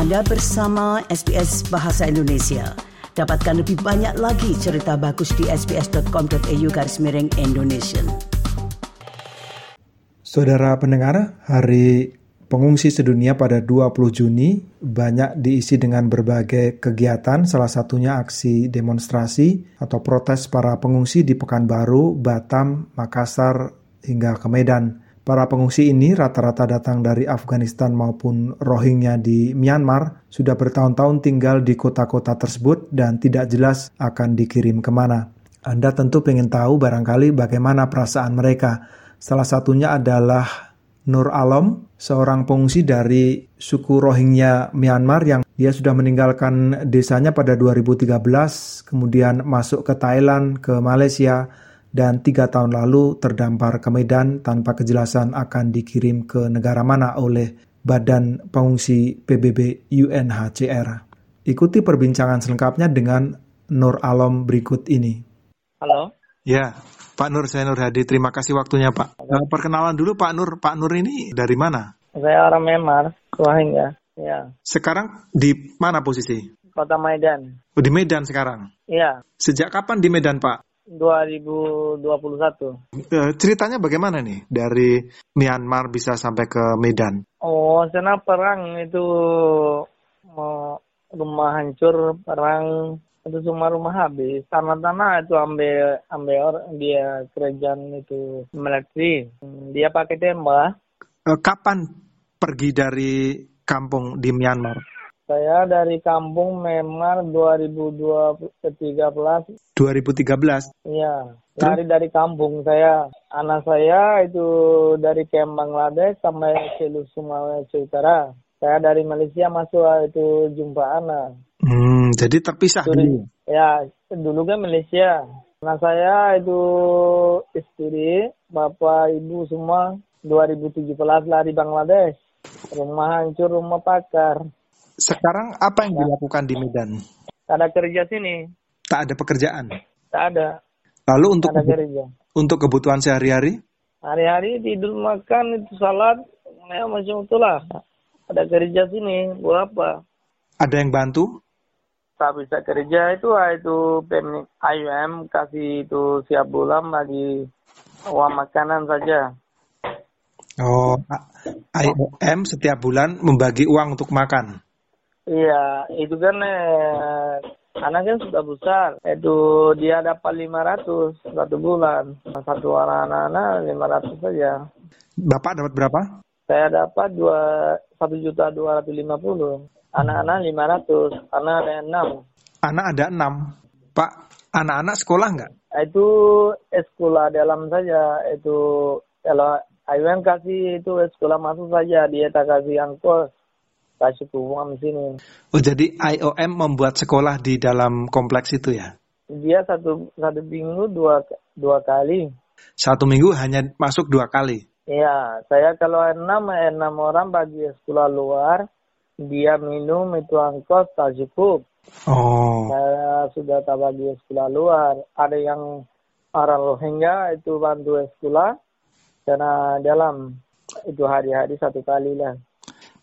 Anda bersama SBS Bahasa Indonesia. Dapatkan lebih banyak lagi cerita bagus di sbs.com.au garis miring Indonesia. Saudara pendengar, Hari Pengungsi Sedunia pada 20 Juni banyak diisi dengan berbagai kegiatan, salah satunya aksi demonstrasi atau protes para pengungsi di Pekanbaru, Batam, Makassar, hingga ke Medan. Para pengungsi ini rata-rata datang dari Afghanistan maupun Rohingya di Myanmar, sudah bertahun-tahun tinggal di kota-kota tersebut dan tidak jelas akan dikirim ke mana. Anda tentu ingin tahu barangkali bagaimana perasaan mereka. Salah satunya adalah Nur Alam, seorang pengungsi dari suku Rohingya Myanmar yang dia sudah meninggalkan desanya pada 2013, kemudian masuk ke Thailand, ke Malaysia, dan tiga tahun lalu terdampar ke Medan tanpa kejelasan akan dikirim ke negara mana oleh Badan Pengungsi PBB UNHCR. Ikuti perbincangan selengkapnya dengan Nur Alam berikut ini. Halo. Ya, Pak Nur, saya Nur Hadi. Terima kasih waktunya, Pak. Nah, perkenalan dulu, Pak Nur. Pak Nur ini dari mana? Saya orang Myanmar, Rohingya. Ya. Sekarang di mana posisi? Kota Medan. Oh, di Medan sekarang? Iya. Sejak kapan di Medan, Pak? 2021. Eh, ceritanya bagaimana nih dari Myanmar bisa sampai ke Medan? Oh, sana perang itu rumah hancur, perang itu semua rumah habis. Tanah-tanah itu ambil ambil orang dia kerajaan itu militer. Dia pakai tembak. Eh, kapan pergi dari kampung di Myanmar? Saya dari kampung Memar 2013. 2013? Iya, lari dari kampung saya. Anak saya itu dari Kem Bangladesh sampai Selu Sulawesi Utara. Saya dari Malaysia masuk itu jumpa anak. Hmm, jadi terpisah dulu? Ya, dulu kan Malaysia. Anak saya itu istri, bapak, ibu semua 2017 lari Bangladesh. Rumah hancur, rumah pakar. Sekarang apa yang dilakukan di Medan? Tak ada kerja sini. Tak ada pekerjaan? Tak ada. Lalu untuk ada kerja. untuk kebutuhan sehari-hari? Hari-hari tidur makan itu salat, ya macam itulah. Ada kerja sini, berapa? Ada yang bantu? Tak bisa kerja itu ah, itu pemilik IUM kasih itu siap bulan bagi uang makanan saja. Oh, IOM setiap bulan membagi uang untuk makan. Iya, itu kan eh, anaknya sudah besar. Itu dia dapat 500 satu bulan. Satu orang anak-anak 500 saja. Bapak dapat berapa? Saya dapat dua satu juta dua ratus lima puluh. Anak-anak 500, anak ada enam. Anak ada enam. Pak, anak-anak sekolah nggak? Itu sekolah dalam saja. Itu kalau Iwan kasih itu sekolah masuk saja, dia tak kasih angkos kasih uang di sini. Oh jadi IOM membuat sekolah di dalam kompleks itu ya? Dia satu satu minggu dua dua kali. Satu minggu hanya masuk dua kali? Iya, saya kalau enam enam orang bagi sekolah luar, dia minum itu angkos tak cukup. Oh. Saya sudah tak bagi sekolah luar. Ada yang orang Rohingya itu bantu sekolah karena dalam itu hari-hari satu kali lah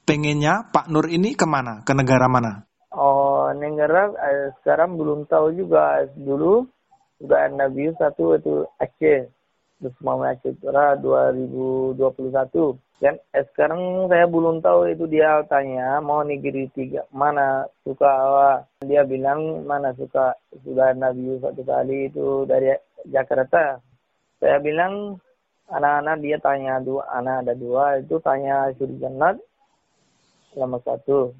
pengennya Pak Nur ini ke mana? Ke negara mana? Oh, negara eh, sekarang belum tahu juga. Dulu sudah Nabi satu itu Aceh. Terus mau Aceh Utara 2021. Dan eh, sekarang saya belum tahu itu dia tanya mau negeri tiga mana suka dia bilang mana suka sudah Nabi satu kali itu dari Jakarta. Saya bilang anak-anak dia tanya dua anak ada dua itu tanya jannat selama satu.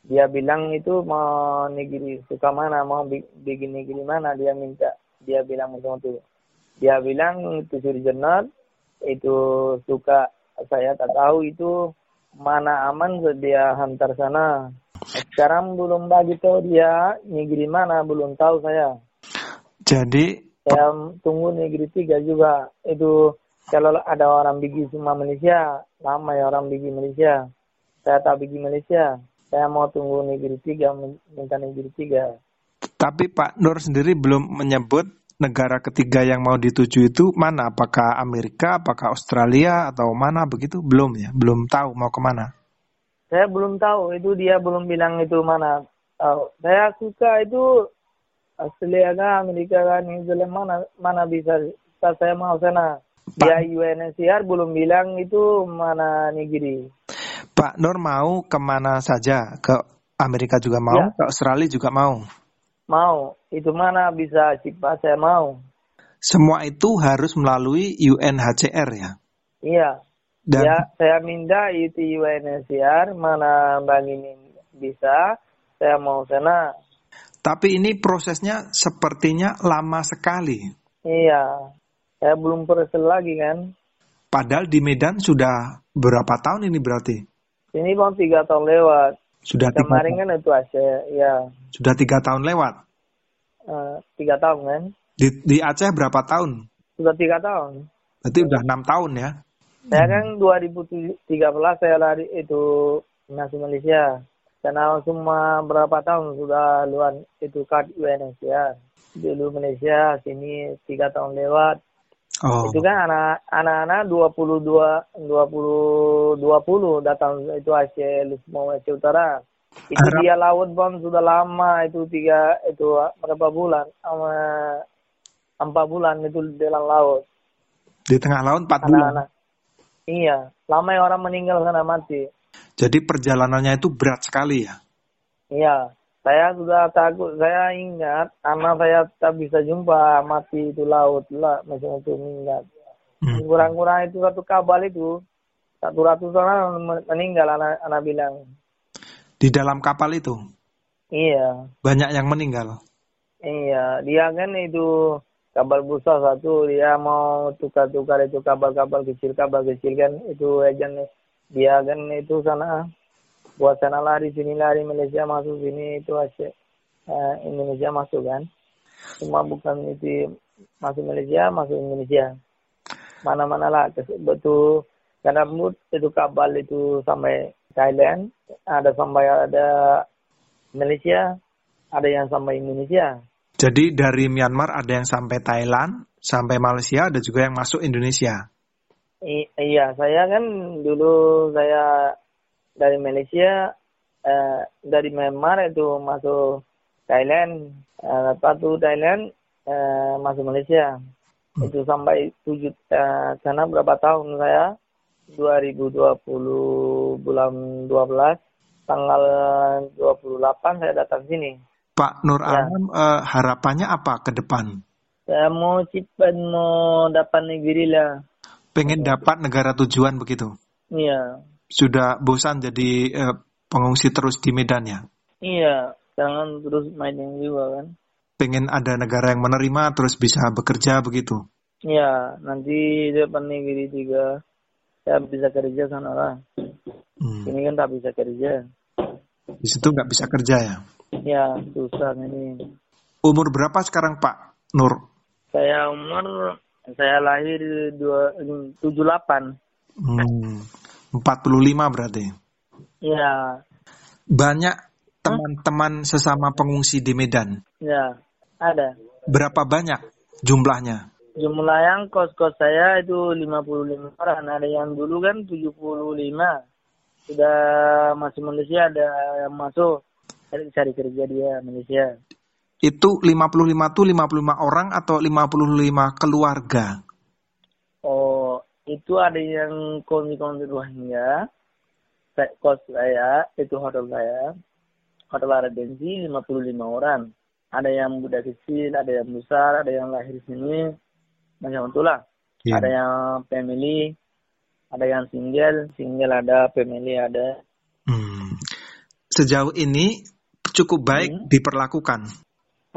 Dia bilang itu mau negeri suka mana, mau bikin negeri mana dia minta. Dia bilang macam itu. Dia bilang itu suri jenat, itu suka saya tak tahu itu mana aman dia hantar sana. Sekarang belum bagi tahu dia negeri mana belum tahu saya. Jadi saya tunggu negeri tiga juga. Itu kalau ada orang bigi semua Malaysia, lama ya orang bigi Malaysia saya tak pergi Malaysia. Saya mau tunggu negeri tiga, minta negeri tiga. Tapi Pak Nur sendiri belum menyebut negara ketiga yang mau dituju itu mana? Apakah Amerika, apakah Australia, atau mana begitu? Belum ya, belum tahu mau ke mana. saya belum tahu itu dia belum bilang itu mana. Tahu. Saya suka itu Australia kan, Amerika kan, New Zealand mana mana bisa saya mau sana. Dia UNHCR belum bilang itu mana negeri. Pak Nur mau ke mana saja? Ke Amerika juga mau, ya. ke Australia juga mau? Mau. Itu mana bisa cepat saya mau. Semua itu harus melalui UNHCR ya? Iya. Dan... Ya, saya minta itu UNHCR mana bang ini bisa, saya mau sana. Tapi ini prosesnya sepertinya lama sekali. Iya, saya belum proses lagi kan. Padahal di Medan sudah berapa tahun ini berarti? Ini bang tiga tahun lewat. Sudah Kemarin kan itu Aceh, ya. Sudah tiga tahun lewat? Uh, tiga tahun kan. Di, di Aceh berapa tahun? Sudah tiga tahun. Berarti udah enam tahun ya? Saya kan 2013 saya lari itu nasi Malaysia. Karena semua berapa tahun sudah luar itu kad Indonesia. Dulu Malaysia, sini tiga tahun lewat. Oh. Itu kan anak anak dua puluh dua dua puluh dua puluh datang itu Aceh mau Aceh Utara. Itu Arab. dia laut bom sudah lama itu tiga itu berapa bulan sama empat bulan itu di dalam laut. Di tengah laut empat bulan. Anak. Iya, lama yang orang meninggal karena mati. Jadi perjalanannya itu berat sekali ya? Iya, saya sudah takut. Saya ingat anak saya tak bisa jumpa mati itu laut lah, macam itu meninggal. Hmm. Kurang-kurang itu satu kabel itu satu ratus orang meninggal anak anak bilang. Di dalam kapal itu? Iya. Banyak yang meninggal? Iya, dia kan itu kabel busa satu dia mau tukar-tukar itu kabel-kabel kecil kabel kecil kan itu agent dia kan itu sana buat sana lari sini lari Malaysia masuk sini itu Aceh uh, Indonesia masuk kan? Cuma bukan itu masuk Malaysia masuk Indonesia. Mana-mana lah betul. Karena mood itu kabel itu sampai Thailand ada sampai ada Malaysia ada yang sampai Indonesia. Jadi dari Myanmar ada yang sampai Thailand, sampai Malaysia, ada juga yang masuk Indonesia. I iya, saya kan dulu saya dari Malaysia, eh, dari Myanmar itu masuk Thailand, eh, lepas itu Thailand eh, masuk Malaysia. Hmm. Itu sampai tujuh, eh, karena berapa tahun saya? 2020 bulan 12, tanggal 28 saya datang sini. Pak Nur ya. Alam uh, harapannya apa ke depan? Saya mau cepat mau dapat negeri lah. Pengen dapat negara tujuan begitu? Iya. Sudah bosan jadi uh, pengungsi terus di Medan ya? Iya, jangan terus main juga kan. Pengen ada negara yang menerima terus bisa bekerja begitu? Iya, nanti depan negeri tiga saya bisa kerja sana lah. Hmm. Ini kan tak bisa kerja. Di situ nggak bisa kerja ya? Ya, susah ini. Umur berapa sekarang Pak Nur? Saya umur, saya lahir dua, 78. Hmm, 45 berarti? Ya. Banyak teman-teman sesama pengungsi di Medan? Ya, ada. Berapa banyak jumlahnya? Jumlah yang kos-kos saya itu 55 orang. Ada yang dulu kan 75. Sudah masuk Malaysia ada yang masuk cari kerja dia Malaysia. Itu 55 tuh 55 orang atau 55 keluarga? Itu ada yang komi-komi Rohingya. Kos saya, itu hotel saya. Hotel Residensi 55 orang. Ada yang muda kecil, ada yang besar, ada yang lahir di sini. Macam itulah. Yeah. Ada yang family, ada yang single, single ada, family ada. Hmm. Sejauh ini cukup baik hmm. diperlakukan.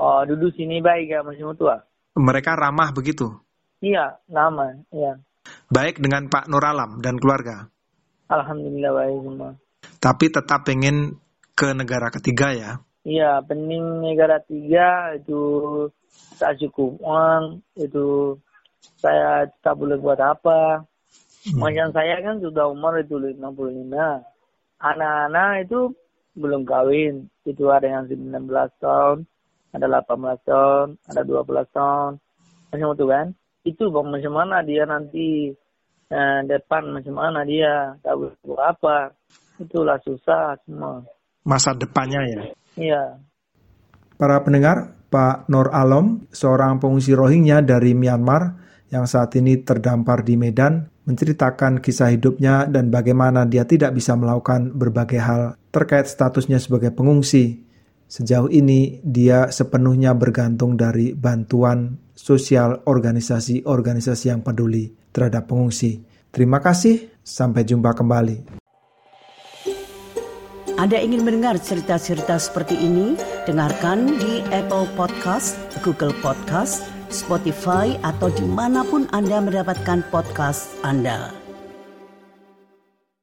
Oh, duduk sini baik ya masih tua. Mereka ramah begitu. Iya, ramah, iya. Baik dengan Pak Nuralam dan keluarga. Alhamdulillah baik semua. Tapi tetap pengen ke negara ketiga ya? Iya, penting negara tiga itu tak cukup uang, itu saya tak boleh buat apa. Hmm. Macam saya kan sudah umur itu 55. Anak-anak itu belum kawin itu ada yang 19 tahun ada 18 tahun ada 12 tahun macam itu kan itu bang macam mana dia nanti eh, depan macam mana dia tahu apa itulah susah semua. Masa depannya ya. Iya. Para pendengar, Pak Nur Alom, seorang pengungsi Rohingya dari Myanmar yang saat ini terdampar di Medan, menceritakan kisah hidupnya dan bagaimana dia tidak bisa melakukan berbagai hal terkait statusnya sebagai pengungsi. Sejauh ini, dia sepenuhnya bergantung dari bantuan sosial organisasi-organisasi yang peduli terhadap pengungsi. Terima kasih, sampai jumpa kembali. Anda ingin mendengar cerita-cerita seperti ini? Dengarkan di Apple Podcast, Google Podcast, Spotify, atau di mana pun Anda mendapatkan podcast Anda.